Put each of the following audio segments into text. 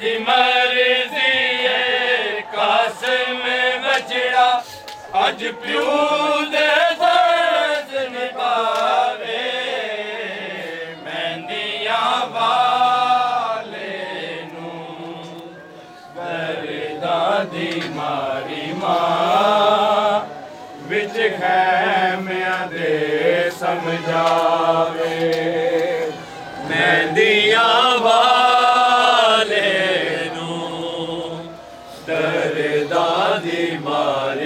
آج مرضی قاسم بچڑا اج پیو دے درد نباوے مہندیاں والے نو۔ درداں دی ماری ماں، وچ خیمیاں دے سمجھاوے۔ مہندیاں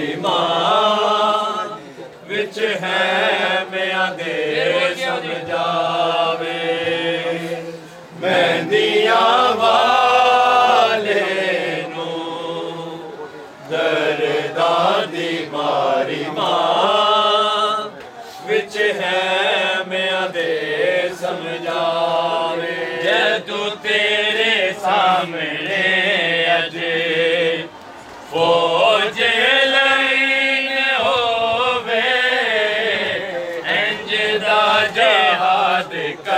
ਮਾਰੀ ਮਾਂ ਵਿੱਚ ਹੈ ਮਿਆਂ ਦੇ ਸਮਝਾਵੇ ਮਹਿੰਦੀਆਂ ਵਾਲੇ ਨੂੰ ਦਰਦਾ ਦੀ ਮਾਰੀ ਮਾਂ ਵਿੱਚ ਹੈ ਮਿਆਂ ਦੇ ਸਮਝਾਵੇ ਜੇ ਤੂੰ ਤੇਰੇ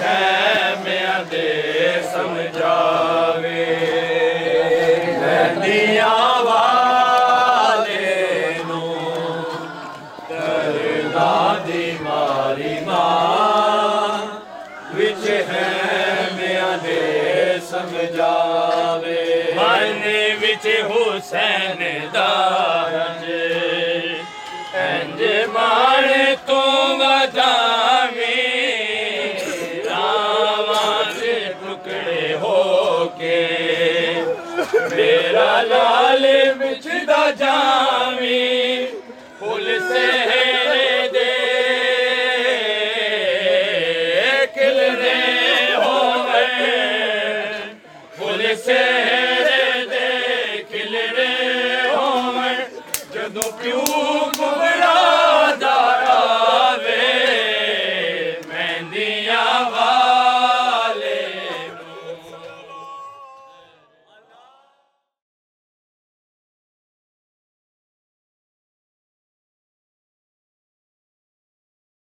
ہے میا جے دیا بارے نو داد ماری ماں بچ ہے میرا دس سمجھاوے۔ میچ حسین دا jedno pljuko